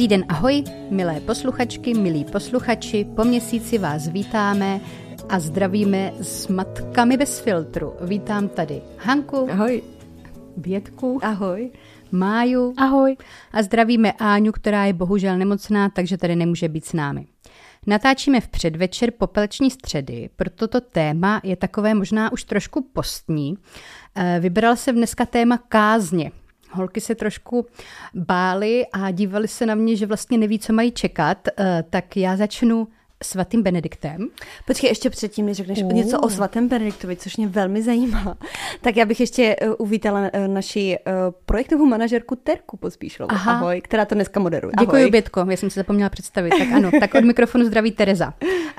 Dobrý den, ahoj, milé posluchačky, milí posluchači, po měsíci vás vítáme a zdravíme s matkami bez filtru. Vítám tady Hanku. Ahoj. Bětku. Ahoj. Máju. Ahoj. A zdravíme Áňu, která je bohužel nemocná, takže tady nemůže být s námi. Natáčíme v předvečer popeleční středy, proto to téma je takové možná už trošku postní. Eh, vybral jsem dneska téma kázně. Holky se trošku bály a dívali se na mě, že vlastně neví, co mají čekat, eh, tak já začnu svatým Benediktem. Počkej, ještě předtím, než řekneš uh. něco o svatém Benediktovi, což mě velmi zajímá, tak já bych ještě uh, uvítala uh, naši projektovou manažerku Terku Pospíšlovou, Aha. ahoj, která to dneska moderuje. Děkuji, Bětko, já jsem se zapomněla představit. Tak ano, tak od mikrofonu zdraví Tereza.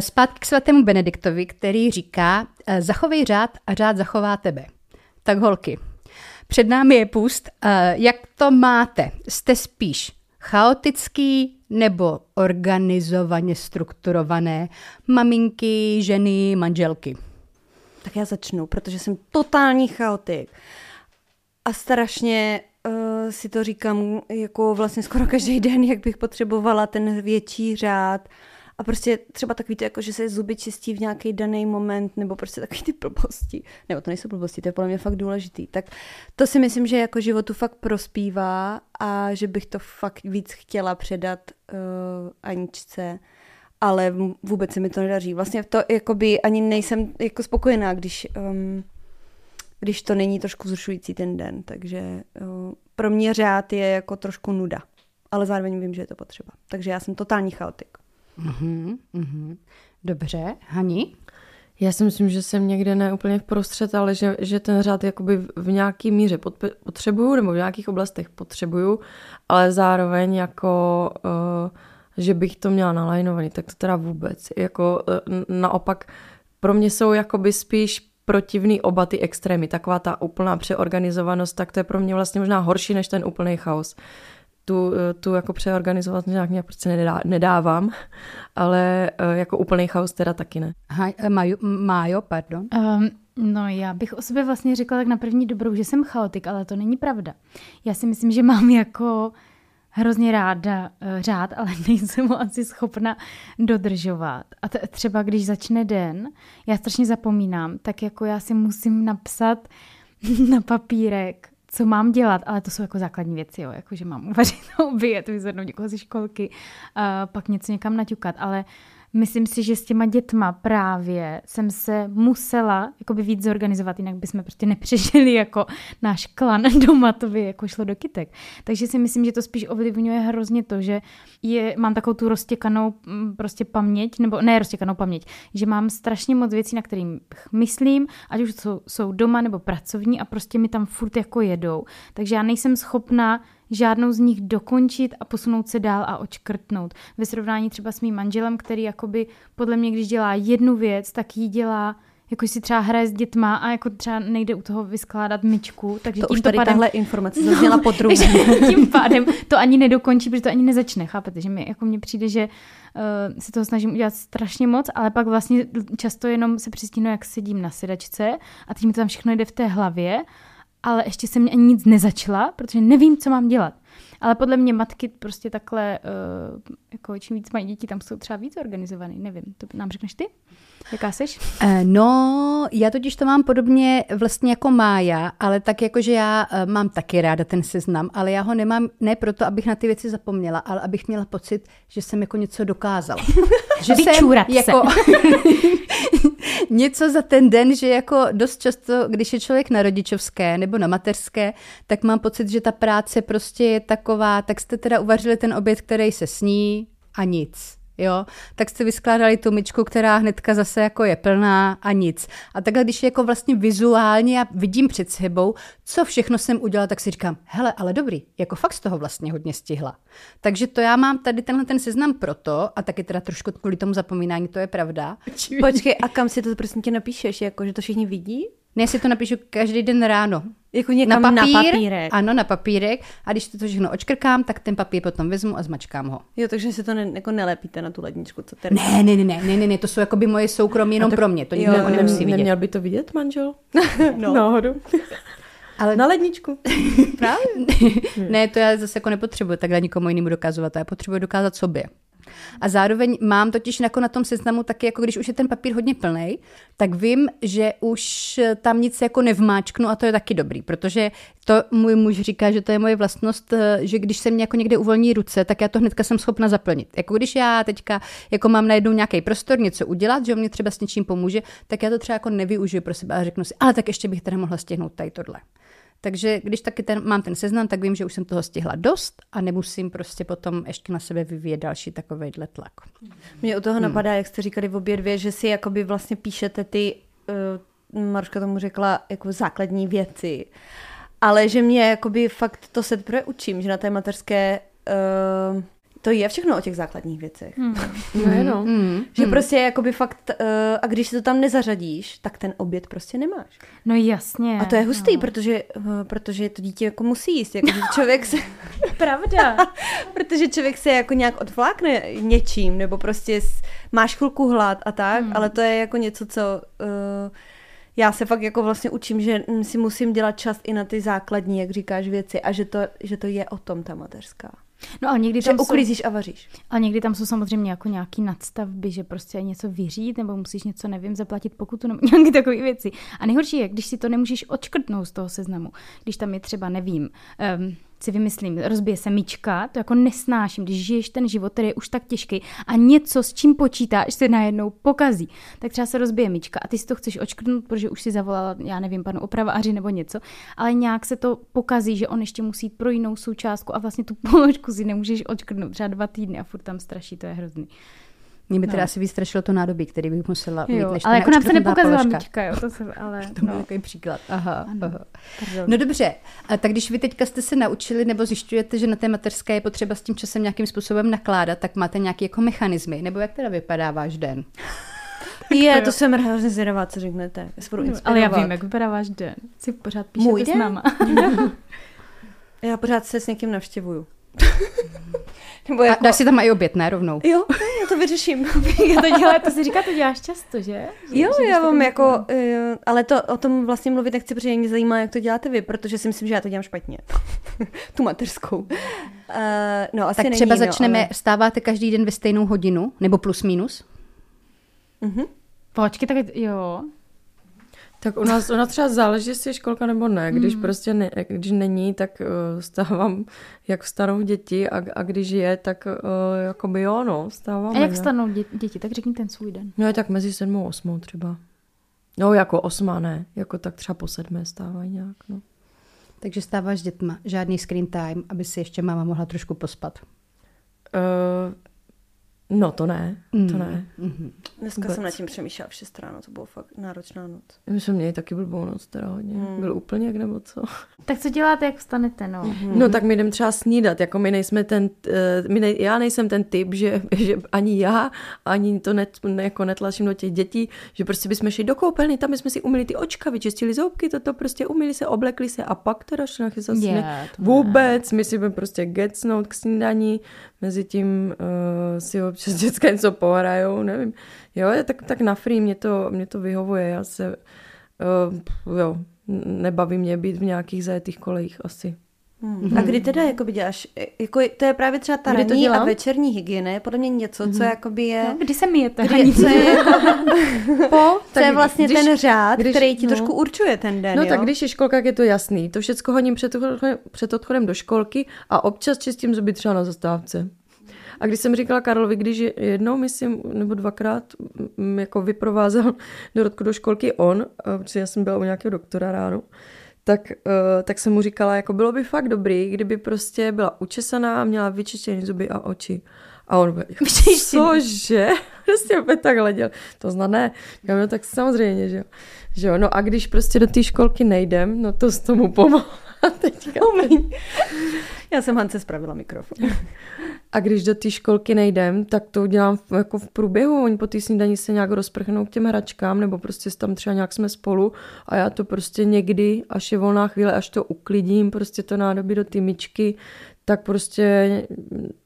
Zpátky k svatému Benediktovi, který říká, zachovej řád a řád zachová tebe. Tak holky, před námi je půst. Jak to máte? Jste spíš chaotický nebo organizovaně strukturované maminky, ženy, manželky? Tak já začnu, protože jsem totální chaotik. A strašně uh, si to říkám jako vlastně skoro každý den, jak bych potřebovala ten větší řád. A prostě třeba takový to, jako že se zuby čistí v nějaký daný moment, nebo prostě takový ty blbosti. Nebo to nejsou blbosti, to je podle mě fakt důležitý. Tak to si myslím, že jako životu fakt prospívá a že bych to fakt víc chtěla předat uh, Aničce ale vůbec se mi to nedaří. Vlastně to jakoby ani nejsem jako spokojená, když, um, když to není trošku zrušující ten den. Takže uh, pro mě řád je jako trošku nuda. Ale zároveň vím, že je to potřeba. Takže já jsem totální chaotik. Mm-hmm, mm-hmm. Dobře, Hani? Já si myslím, že jsem někde ne úplně v prostřed, ale že, že ten řád jakoby v nějaký míře potřebuju, nebo v nějakých oblastech potřebuju, ale zároveň jako, uh, že bych to měla nalajnovaný, tak to teda vůbec. Jako uh, naopak pro mě jsou jakoby spíš protivný oba ty extrémy. Taková ta úplná přeorganizovanost, tak to je pro mě vlastně možná horší než ten úplný chaos tu, tu jako přeorganizovat nějak mě prostě nedá, nedávám, ale eh, jako úplný chaos teda taky ne. Eh, Majo, Majo, pardon. Um, no já bych o sobě vlastně řekla tak na první dobrou, že jsem chaotik, ale to není pravda. Já si myslím, že mám jako hrozně ráda uh, řád, ale nejsem ho asi schopna dodržovat. A t- třeba když začne den, já strašně zapomínám, tak jako já si musím napsat na papírek co mám dělat, ale to jsou jako základní věci, jo, jako že mám uvařit oběd, vyzvednout někoho ze školky, uh, pak něco někam naťukat, ale myslím si, že s těma dětma právě jsem se musela jakoby víc zorganizovat, jinak bychom prostě nepřežili jako náš klan doma, to by jako šlo do kytek. Takže si myslím, že to spíš ovlivňuje hrozně to, že je, mám takovou tu roztěkanou mm, prostě paměť, nebo ne roztěkanou paměť, že mám strašně moc věcí, na kterým myslím, ať už jsou, jsou doma nebo pracovní a prostě mi tam furt jako jedou. Takže já nejsem schopná žádnou z nich dokončit a posunout se dál a očkrtnout. Ve srovnání třeba s mým manželem, který jakoby podle mě, když dělá jednu věc, tak ji dělá jako si třeba hraje s dětma a jako třeba nejde u toho vyskládat myčku. Takže to tím už tady pádem, tahle informace zazněla no, po druhé. tím pádem to ani nedokončí, protože to ani nezačne, chápete? Že mi, jako mně přijde, že uh, se toho snažím udělat strašně moc, ale pak vlastně často jenom se přistínu, jak sedím na sedačce a teď mi to tam všechno jde v té hlavě ale ještě jsem ani nic nezačala, protože nevím, co mám dělat. Ale podle mě matky prostě takhle, uh, jako čím víc mají děti, tam jsou třeba víc organizovaný, nevím. To nám řekneš ty? Jaká seš? Uh, no, já totiž to mám podobně vlastně jako Mája, ale tak jako, že já uh, mám taky ráda ten seznam, ale já ho nemám ne proto, abych na ty věci zapomněla, ale abych měla pocit, že jsem jako něco dokázala. že jsem jako něco za ten den, že jako dost často, když je člověk na rodičovské nebo na mateřské, tak mám pocit, že ta práce prostě je taková, tak jste teda uvařili ten oběd, který se sní a nic jo, tak jste vyskládali tu myčku, která hnedka zase jako je plná a nic. A takhle, když je jako vlastně vizuálně já vidím před sebou, co všechno jsem udělala, tak si říkám, hele, ale dobrý, jako fakt z toho vlastně hodně stihla. Takže to já mám tady tenhle ten seznam proto, a taky teda trošku kvůli tomu zapomínání, to je pravda. Počkej, a kam si to prostě tě napíšeš, jako, že to všichni vidí? Ne, si to napíšu každý den ráno. Jako někam na, papír, na papírek. Ano, na papírek. A když to všechno očkrkám, tak ten papír potom vezmu a zmačkám ho. Jo, takže si to ne, jako nelepíte na tu ledničku, co tady. Ne, ne, ne, ne, ne, ne, ne, to jsou jako by moje soukromí jenom tak, pro mě. To nikdo jako nemusí vidět. Neměl by to vidět manžel? no. Náhodou. Ale... Na ledničku. Právě. ne, to já zase jako nepotřebuji takhle nikomu jinému dokazovat, já potřebuji dokázat sobě. A zároveň mám totiž jako na tom seznamu taky, jako když už je ten papír hodně plný, tak vím, že už tam nic jako nevmáčknu a to je taky dobrý, protože to můj muž říká, že to je moje vlastnost, že když se mě jako někde uvolní ruce, tak já to hnedka jsem schopna zaplnit. Jako když já teďka jako mám najednou nějaký prostor něco udělat, že on mě třeba s něčím pomůže, tak já to třeba jako nevyužiju pro sebe a řeknu si, ale tak ještě bych teda mohla stihnout tady tohle. Takže když taky ten, mám ten seznam, tak vím, že už jsem toho stihla dost a nemusím prostě potom ještě na sebe vyvíjet další takovýhle tlak. Mě u toho hmm. napadá, jak jste říkali v obě dvě, že si jakoby vlastně píšete ty, uh, Marška tomu řekla, jako základní věci. Ale že mě jakoby fakt to se teprve učím, že na té mateřské uh, to je všechno o těch základních věcech. Hmm. No, no. Hmm. Že hmm. prostě jakoby fakt, uh, a když si to tam nezařadíš, tak ten oběd prostě nemáš. No jasně. A to je hustý, no. protože, uh, protože to dítě jako musí jíst. Jako, že člověk se... Pravda. protože člověk se jako nějak odflákne něčím, nebo prostě máš chvilku hlad a tak, hmm. ale to je jako něco, co... Uh, já se fakt jako vlastně učím, že si musím dělat čas i na ty základní, jak říkáš, věci a že to, že to je o tom ta mateřská. No a někdy tam že uklízíš jsou, a vaříš. A někdy tam jsou samozřejmě jako nějaký nadstavby, že prostě něco vyřít, nebo musíš něco, nevím, zaplatit pokutu, nebo nějaké takové věci. A nejhorší je, když si to nemůžeš odškrtnout z toho seznamu. Když tam je třeba, nevím, um, si vymyslím, rozbije se myčka, to jako nesnáším, když žiješ ten život, který je už tak těžký a něco, s čím počítáš, se najednou pokazí. Tak třeba se rozbije myčka a ty si to chceš očkrtnout, protože už si zavolala, já nevím, panu opraváři nebo něco, ale nějak se to pokazí, že on ještě musí pro jinou součástku a vlastně tu položku si nemůžeš očkrtnout třeba dva týdny a furt tam straší, to je hrozný. Mě by teda no. asi vystrašilo to nádobí, který bych musela mít, než Ale jako nám se nepokazila myčka, jo, to se, ale... to byl no. takový příklad. Aha, aha. No dobře, a tak když vy teďka jste se naučili nebo zjišťujete, že na té mateřské je potřeba s tím časem nějakým způsobem nakládat, tak máte nějaké jako mechanismy, nebo jak teda vypadá váš den? Je, to, to jsem hrozně zvědavá, co řeknete. Já ale já vím, jak vypadá váš den. Si pořád píšete Můj den? s náma. já pořád se s někým navštěvuju. Nebo jako... A dáš si tam i oběd, ne, rovnou? Jo, já to vyřeším. já to dělá, to si říká, to děláš často, že? že jo, že já vám jako, uh, ale to o tom vlastně mluvit nechci, protože mě zajímá, jak to děláte vy, protože si myslím, že já to dělám špatně. tu mateřskou. Uh, no, asi tak není, třeba začneme, no, ale... vstáváte každý den ve stejnou hodinu, nebo plus minus? Mhm. Počkej, tak jo. Tak u nás, u nás třeba záleží, jestli je školka nebo ne. Když mm. prostě ne, když není, tak uh, stávám, jak vstanou děti a, a když je, tak uh, jakoby jo, no, stávám. A jak vstanou dě, děti? Tak řekni ten svůj den. No je tak mezi sedmou a osmou třeba. No jako osma ne, jako tak třeba po sedmé stávají nějak, no. Takže stáváš s dětma, žádný screen time, aby si ještě máma mohla trošku pospat. Uh, No to ne, mm. to ne. Mm-hmm. Dneska Vůbec. jsem nad tím přemýšlela v 6 ráno, to bylo fakt náročná noc. My jsme měli taky blbou noc teda hodně. Mm. Byl úplně jak nebo co. Tak co děláte, jak vstanete, no? Mm-hmm. No tak my jdem třeba snídat, jako my nejsme ten, uh, my nej, já nejsem ten typ, že, že ani já, ani to net, ne, jako netlačím do těch dětí, že prostě bychom šli do koupelny, tam jsme si umili ty očka, vyčistili zoubky, toto prostě umili se, oblekli se a pak teda šli na chystat yeah, Vůbec, my si budeme prostě gecnout k snídaní, mezi tím uh, si občas dětská něco pohrajou, nevím. Jo, tak, tak na free mě to, mě to vyhovuje, já se, uh, jo, nebaví mě být v nějakých zajetých kolejích asi. Hmm. A kdy teda jakoby děláš, jako, to je právě třeba ta ranní a večerní hygiena, je podle mě něco, co hmm. jakoby je... No, kdy se myjete? Kdy, co je, jako, po, co je vlastně když, ten řád, když, který ti no, trošku určuje ten den, No jo? tak když je školka, je to jasný. To všechno hodím před, před odchodem do školky a občas čistím zuby třeba na zastávce. A když jsem říkala Karlovi, když jednou, myslím, nebo dvakrát jako vyprovázel Dorotku do školky on, protože já jsem byla u nějakého doktora ráno, tak, uh, tak jsem mu říkala, jako bylo by fakt dobrý, kdyby prostě byla učesaná a měla vyčištěné zuby a oči. A on byl, jako, cože? prostě opět tak hleděl. To zná ne. Já no, tak samozřejmě, že jo. že jo. No a když prostě do té školky nejdem, no to z tomu pomohlo. teďka. Já jsem Hance spravila mikrofon. A když do té školky nejdem, tak to udělám v, jako v průběhu. Oni po té snídaní se nějak rozprchnou k těm hračkám, nebo prostě tam třeba nějak jsme spolu a já to prostě někdy, až je volná chvíle, až to uklidím, prostě to nádobí do ty myčky, tak prostě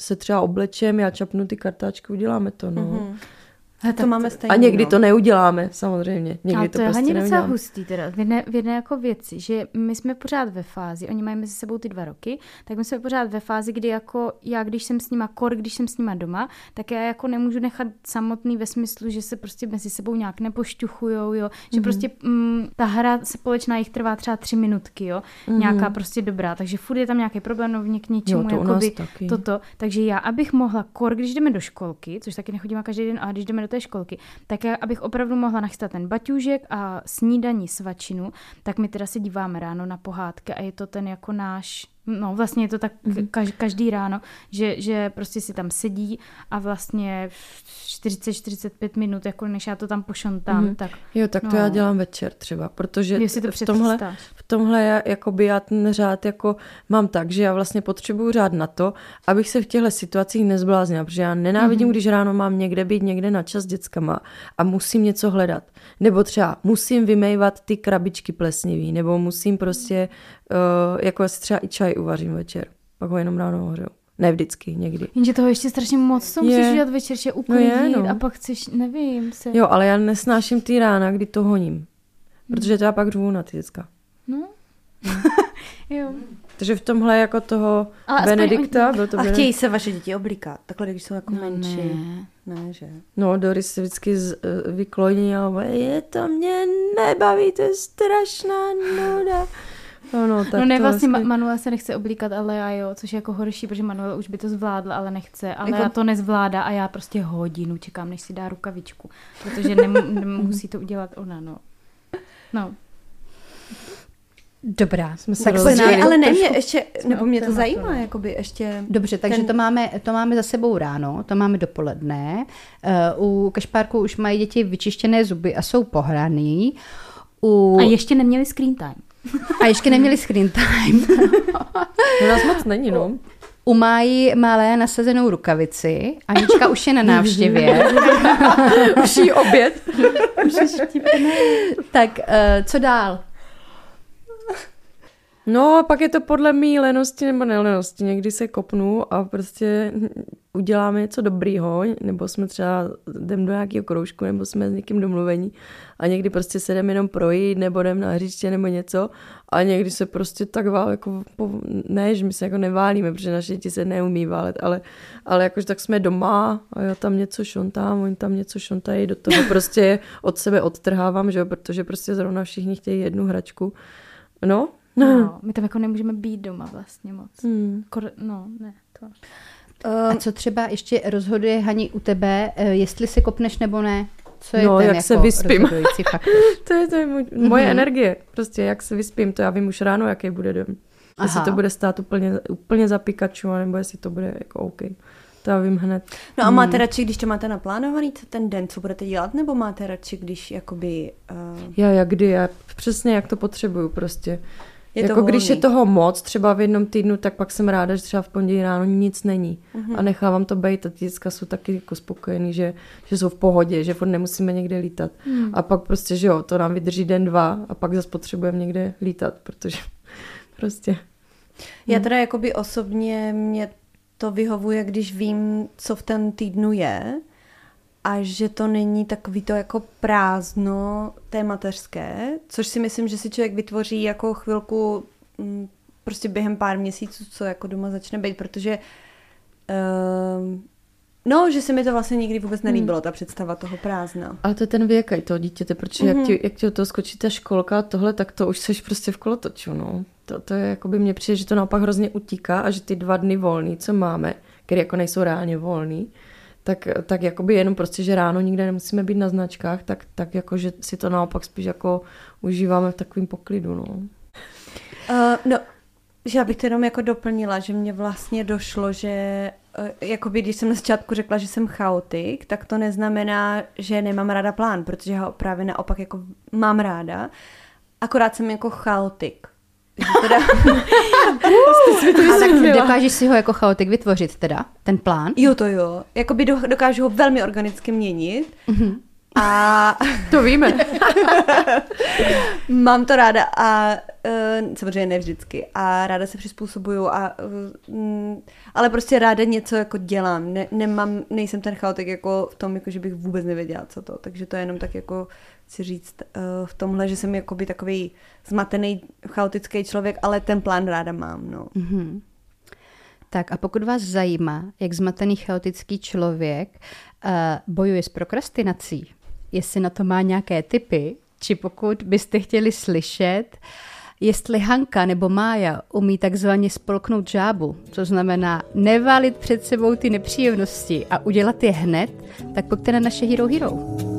se třeba oblečem, já čapnu ty kartáčky, uděláme to, no. Mm-hmm. Hele, To máme stejně. A někdy no. to neuděláme, samozřejmě. Někdy Ale to, to je prostě hlavně docela hustý teda, v jedné, v jedné jako věci, že my jsme pořád ve fázi, oni mají mezi sebou ty dva roky, tak my jsme pořád ve fázi, kdy jako já, když jsem s nima kor, když jsem s nima doma, tak já jako nemůžu nechat samotný ve smyslu, že se prostě mezi sebou nějak nepošťuchujou, jo, že Mhm. prostě mm, ta hra společná jich trvá třeba tři minutky, jo, nějaká prostě dobrá, takže furt je tam nějaký problém, no k něčemu, Mhm. Jo, to jakoby toto, takže já, abych mohla kor, když jdeme do školky, což taky nechodím každý den, ale když jdeme do té školky, tak já, abych opravdu mohla nachystat ten baťůžek a snídaní svačinu, tak my teda se díváme ráno na pohádky a je to ten jako náš, no vlastně je to tak Mhm. kaž, každý ráno, že, že prostě si tam sedí a vlastně v 40-45 minut, jako než já to tam pošontám, Mhm. tak Jo, tak to No. já dělám večer třeba, protože to v tomhle, tomhle já, jakoby já ten řád jako mám tak, že já vlastně potřebuju řád na to, abych se v těchto situacích nezbláznila, protože já nenávidím, Mhm. mm-hmm. když ráno mám někde být někde na čas s dětskama a musím něco hledat. Nebo třeba musím vymejvat ty krabičky plesnivý, nebo musím prostě, uh, jako si třeba i čaj uvařím večer, pak ho jenom ráno ohřeju. Ne vždycky, někdy. Jenže toho ještě strašně moc, co musíš udělat večer, že uklidit je, no. a pak chceš, nevím, se... Jo, ale já nesnáším ty rána, kdy to honím. Protože to já pak řvu na ty děcka. No. jo. Takže v tomhle jako toho Ale aspoň Benedikta, byl to A Benedikt- chtějí se vaše děti oblíkat, takhle, když jsou jako No menší. ne. Ne, že? No, Doris se vždycky z, eh, vykloní a je to mě nebaví, to je strašná nuda. No, no, tak no ne, to vlastně hezky- Manuel se nechce oblíkat, ale já jo, což je jako horší, protože Manuel už by to zvládl, ale nechce, ale Jako- já to nezvládá a já prostě hodinu čekám, než si dá rukavičku, protože nem- nemusí to udělat ona, no. No, Dobrá. Jsme se Tak rozdělili. ale ne, mě ještě, nebo mě to zajímá, jakoby ještě... Dobře, takže Ten- to, máme, to máme za sebou ráno, to máme dopoledne. Uh, u Kašpárku už mají děti vyčištěné zuby a jsou pohraný. U, a ještě neměli screen time. a ještě neměli screen time. No, nás moc není, no. U Máji malé nasazenou rukavici. Anička už je na návštěvě. Už jí oběd. tak uh, co dál? No a pak je to podle mý lenosti nebo nelenosti. Někdy se kopnu a prostě uděláme něco dobrýho, nebo jsme třeba jdem do nějakého kroužku, nebo jsme s někým domluvení a někdy prostě se jdeme jenom projít, nebo jdem na hřiště nebo něco a někdy se prostě tak vál, jako, po, ne, že my se jako neválíme, protože naše děti se neumí válet, ale, ale jakože tak jsme doma a já tam něco šontám, oni tam něco šontají, do toho prostě od sebe odtrhávám, že jo, protože prostě zrovna všichni chtějí jednu hračku. No, No, my tam jako nemůžeme být doma vlastně moc. Hmm. Kor- no, ne, to. A co třeba ještě rozhoduje Hani u tebe, eh, jestli se kopneš nebo ne? Co je No, ten jak jako se vyspím. To je, to je můj, moje energie. Prostě jak se vyspím, to já vím už ráno, jaký bude den. Jestli Aha. to bude stát úplně, úplně za Pikachu, nebo jestli to bude jako OK. To já vím hned. No a máte radši, když to máte naplánovaný ten den, co budete dělat, nebo máte radši, když jakoby... Uh, Já jak kdy, já přesně jak to potřebuju prostě. Je to jako když je toho moc, třeba v jednom týdnu, tak pak jsem ráda, že třeba v pondělí ráno nic není. Mhm. Mm-hmm. A nechávám to být. A ty děcka jsou taky jako spokojený, že, že jsou v pohodě, že furt nemusíme někde lítat. Mm. A pak prostě, že jo, to nám vydrží den, dva a pak zase potřebujeme někde lítat, protože prostě... Já teda jakoby osobně mě to vyhovuje, když vím, co v ten týdnu je a že to není takový to jako prázdno té mateřské, což si myslím, že si člověk vytvoří jako chvilku mm, prostě během pár měsíců, co jako doma začne být, protože um, no, že se mi to vlastně nikdy vůbec nelíbilo, ta představa toho prázdna. Ale to je ten věk i toho dítěte, protože mm-hmm. jak, ti, jak ti do toho skočí ta školka a tohle, tak to už seš prostě v kolotoču, no. To, to je, jako by mně přijde, že to naopak hrozně utíká a že ty dva dny volný, co máme, které jako nejsou reálně volný, tak, tak jakoby jenom prostě, že ráno nikde nemusíme být na značkách, tak, tak jako, že si to naopak spíš jako užíváme v takovém poklidu, no. Uh, no, že já bych to jenom jako doplnila, že mě vlastně došlo, že uh, jakoby když jsem na začátku řekla, že jsem chaotik, tak to neznamená, že nemám ráda plán, protože ho právě naopak jako mám ráda, akorát jsem jako chaotik. Teda, Ale dokážeš si ho jako chaotik vytvořit teda, ten plán? jo to jo, jakoby do, dokážu ho velmi organicky měnit a To víme. mám to ráda a uh, samozřejmě ne vždycky, a ráda se přizpůsobuju, a, uh, ale prostě ráda něco jako dělám. Ne, nemám, nejsem ten chaotik jako v tom, jako že bych vůbec nevěděla, co to. Takže to je jenom tak jako chci říct uh, v tomhle, že jsem jakoby takový zmatený, chaotický člověk, ale ten plán ráda mám, no. Mm-hmm. Tak a pokud vás zajímá, jak zmatený chaotický člověk uh, bojuje s prokrastinací, jestli na to má nějaké typy, či pokud byste chtěli slyšet, jestli Hanka nebo Mája umí takzvaně spolknout žábu, co znamená nevalit před sebou ty nepříjemnosti a udělat je hned, tak pojďte na naše Hero Hero.